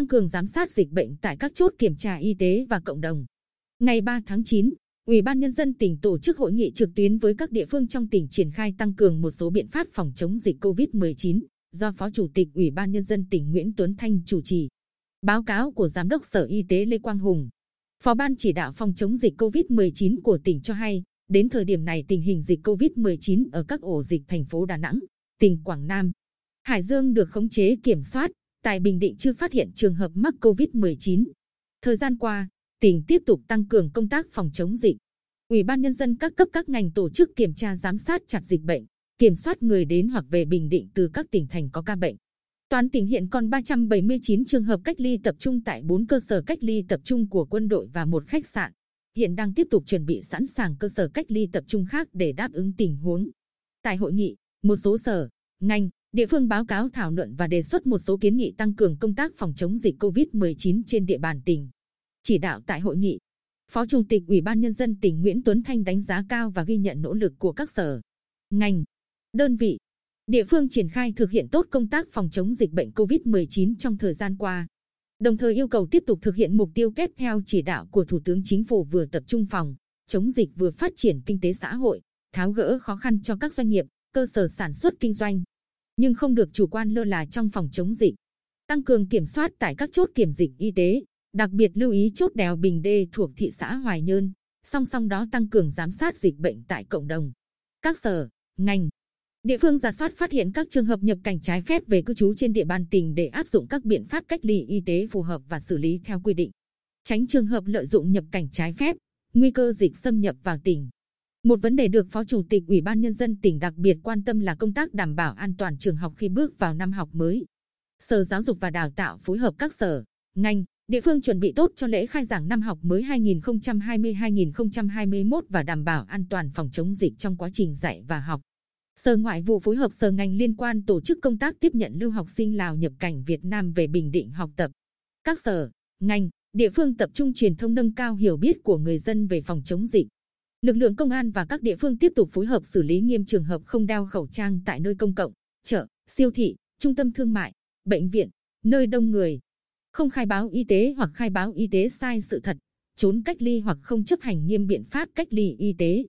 tăng cường giám sát dịch bệnh tại các chốt kiểm tra y tế và cộng đồng. Ngày 3 tháng 9, Ủy ban Nhân dân tỉnh tổ chức hội nghị trực tuyến với các địa phương trong tỉnh triển khai tăng cường một số biện pháp phòng chống dịch COVID-19 do Phó Chủ tịch Ủy ban Nhân dân tỉnh Nguyễn Tuấn Thanh chủ trì. Báo cáo của Giám đốc Sở Y tế Lê Quang Hùng, Phó Ban chỉ đạo phòng chống dịch COVID-19 của tỉnh cho hay, đến thời điểm này tình hình dịch COVID-19 ở các ổ dịch thành phố Đà Nẵng, tỉnh Quảng Nam, Hải Dương được khống chế kiểm soát, tại Bình Định chưa phát hiện trường hợp mắc COVID-19. Thời gian qua, tỉnh tiếp tục tăng cường công tác phòng chống dịch. Ủy ban Nhân dân các cấp các ngành tổ chức kiểm tra giám sát chặt dịch bệnh, kiểm soát người đến hoặc về Bình Định từ các tỉnh thành có ca bệnh. Toàn tỉnh hiện còn 379 trường hợp cách ly tập trung tại 4 cơ sở cách ly tập trung của quân đội và một khách sạn. Hiện đang tiếp tục chuẩn bị sẵn sàng cơ sở cách ly tập trung khác để đáp ứng tình huống. Tại hội nghị, một số sở, ngành, địa phương báo cáo thảo luận và đề xuất một số kiến nghị tăng cường công tác phòng chống dịch COVID-19 trên địa bàn tỉnh. Chỉ đạo tại hội nghị, Phó Chủ tịch Ủy ban Nhân dân tỉnh Nguyễn Tuấn Thanh đánh giá cao và ghi nhận nỗ lực của các sở, ngành, đơn vị, địa phương triển khai thực hiện tốt công tác phòng chống dịch bệnh COVID-19 trong thời gian qua. Đồng thời yêu cầu tiếp tục thực hiện mục tiêu kép theo chỉ đạo của Thủ tướng Chính phủ vừa tập trung phòng, chống dịch vừa phát triển kinh tế xã hội, tháo gỡ khó khăn cho các doanh nghiệp, cơ sở sản xuất kinh doanh. Nhưng không được chủ quan lơ là trong phòng chống dịch. Tăng cường kiểm soát tại các chốt kiểm dịch y tế, đặc biệt lưu ý chốt đèo Bình Đê thuộc thị xã Hoài Nhơn, song song đó tăng cường giám sát dịch bệnh tại cộng đồng. Các sở, ngành, địa phương giả soát phát hiện các trường hợp nhập cảnh trái phép về cư trú trên địa bàn tỉnh để áp dụng các biện pháp cách ly y tế phù hợp và xử lý theo quy định. Tránh trường hợp lợi dụng nhập cảnh trái phép, nguy cơ dịch xâm nhập vào tỉnh. Một vấn đề được Phó Chủ tịch Ủy ban Nhân dân tỉnh đặc biệt quan tâm là công tác đảm bảo an toàn trường học khi bước vào năm học mới. Sở Giáo dục và Đào tạo phối hợp các sở, ngành, địa phương chuẩn bị tốt cho lễ khai giảng năm học mới 2020-2021 và đảm bảo an toàn phòng chống dịch trong quá trình dạy và học. Sở Ngoại vụ phối hợp sở ngành liên quan tổ chức công tác tiếp nhận lưu học sinh Lào nhập cảnh Việt Nam về Bình Định học tập. Các sở, ngành, địa phương tập trung truyền thông nâng cao hiểu biết của người dân về phòng chống dịch. Lực lượng công an và các địa phương tiếp tục phối hợp xử lý nghiêm trường hợp không đeo khẩu trang tại nơi công cộng, chợ, siêu thị, trung tâm thương mại, bệnh viện, nơi đông người. Không khai báo y tế hoặc khai báo y tế sai sự thật, trốn cách ly hoặc không chấp hành nghiêm biện pháp cách ly y tế.